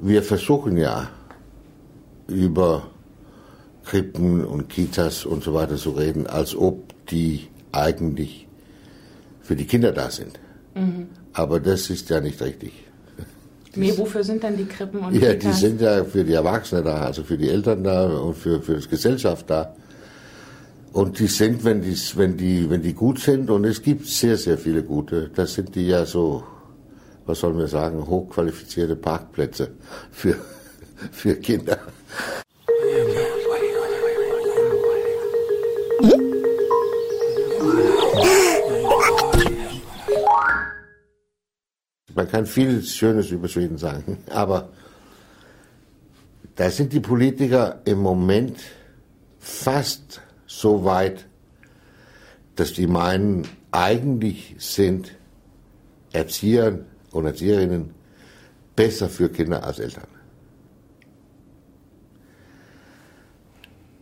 wir versuchen ja über Krippen und Kitas und so weiter zu reden, als ob die eigentlich für die Kinder da sind. Mhm. Aber das ist ja nicht richtig. Nee, wofür sind denn die Krippen und Ja, Kitas? die sind ja für die Erwachsenen da, also für die Eltern da und für, für die Gesellschaft da. Und die sind, wenn die, wenn die, wenn die gut sind, und es gibt sehr, sehr viele gute, das sind die ja so, was sollen wir sagen, hochqualifizierte Parkplätze für, für Kinder. Man kann viel Schönes über Schweden sagen, aber da sind die Politiker im Moment fast so weit, dass die meinen, eigentlich sind Erzieher und Erzieherinnen besser für Kinder als Eltern.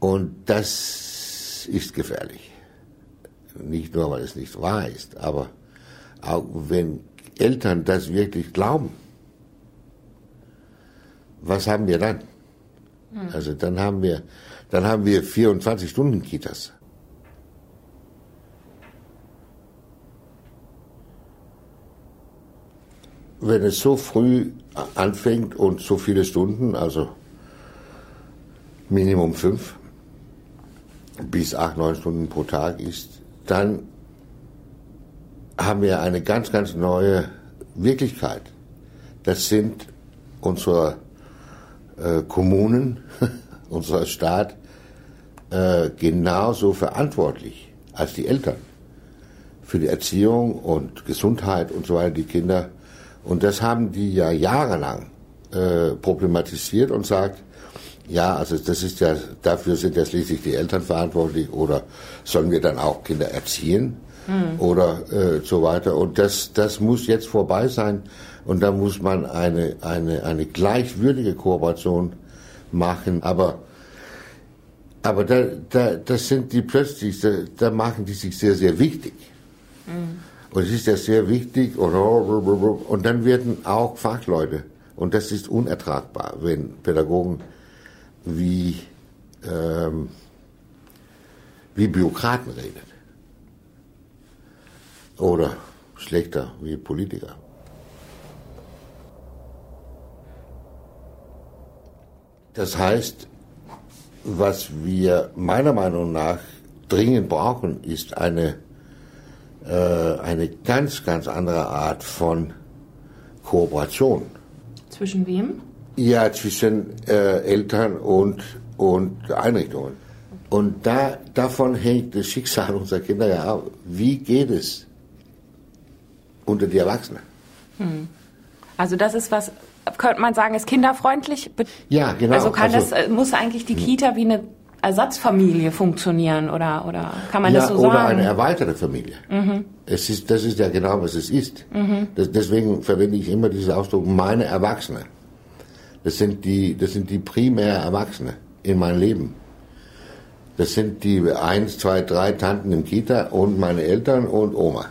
Und das ist gefährlich. Nicht nur, weil es nicht wahr ist, aber auch wenn Eltern das wirklich glauben, was haben wir dann? Hm. Also dann haben wir, dann haben wir 24 Stunden Kitas. Wenn es so früh anfängt und so viele Stunden, also Minimum fünf bis acht, neun Stunden pro Tag ist, dann haben wir eine ganz, ganz neue Wirklichkeit. Das sind unsere äh, Kommunen, unser Staat äh, genauso verantwortlich als die Eltern für die Erziehung und Gesundheit und so weiter die Kinder. Und das haben die ja jahrelang äh, problematisiert und sagt, ja, also das ist ja, dafür sind ja schließlich die Eltern verantwortlich oder sollen wir dann auch Kinder erziehen? mhm. oder äh, so weiter. Und das, das muss jetzt vorbei sein. Und da muss man eine, eine, eine gleichwürdige Kooperation machen. Aber, aber da, da, das sind die plötzlich, da, da machen die sich sehr, sehr wichtig. Mhm. Und es ist ja sehr wichtig und, dann werden auch Fachleute, und das ist unertragbar, wenn Pädagogen wie, ähm, wie Bürokraten reden oder schlechter wie Politiker. Das heißt, was wir meiner Meinung nach dringend brauchen, ist eine, eine ganz, ganz andere Art von Kooperation. Zwischen wem? Ja, zwischen äh, Eltern und, und Einrichtungen. Und da, davon hängt das Schicksal unserer Kinder ja ab. Wie geht es unter die Erwachsenen. Hm. Also das ist was, könnte man sagen, ist kinderfreundlich? Ja, genau. Also kann also, das, äh, muss eigentlich die Kita wie eine Ersatzfamilie funktionieren oder, oder kann man ja, das so oder sagen? Oder eine erweiterte Familie. Mhm. Es ist, das ist ja genau, was es ist. Mhm. Das, deswegen verwende ich immer diesen Ausdruck, meine Erwachsene. Das sind die, das sind die primär Erwachsene in meinem Leben. Das sind die eins, zwei, drei Tanten im Kita und meine Eltern und Oma.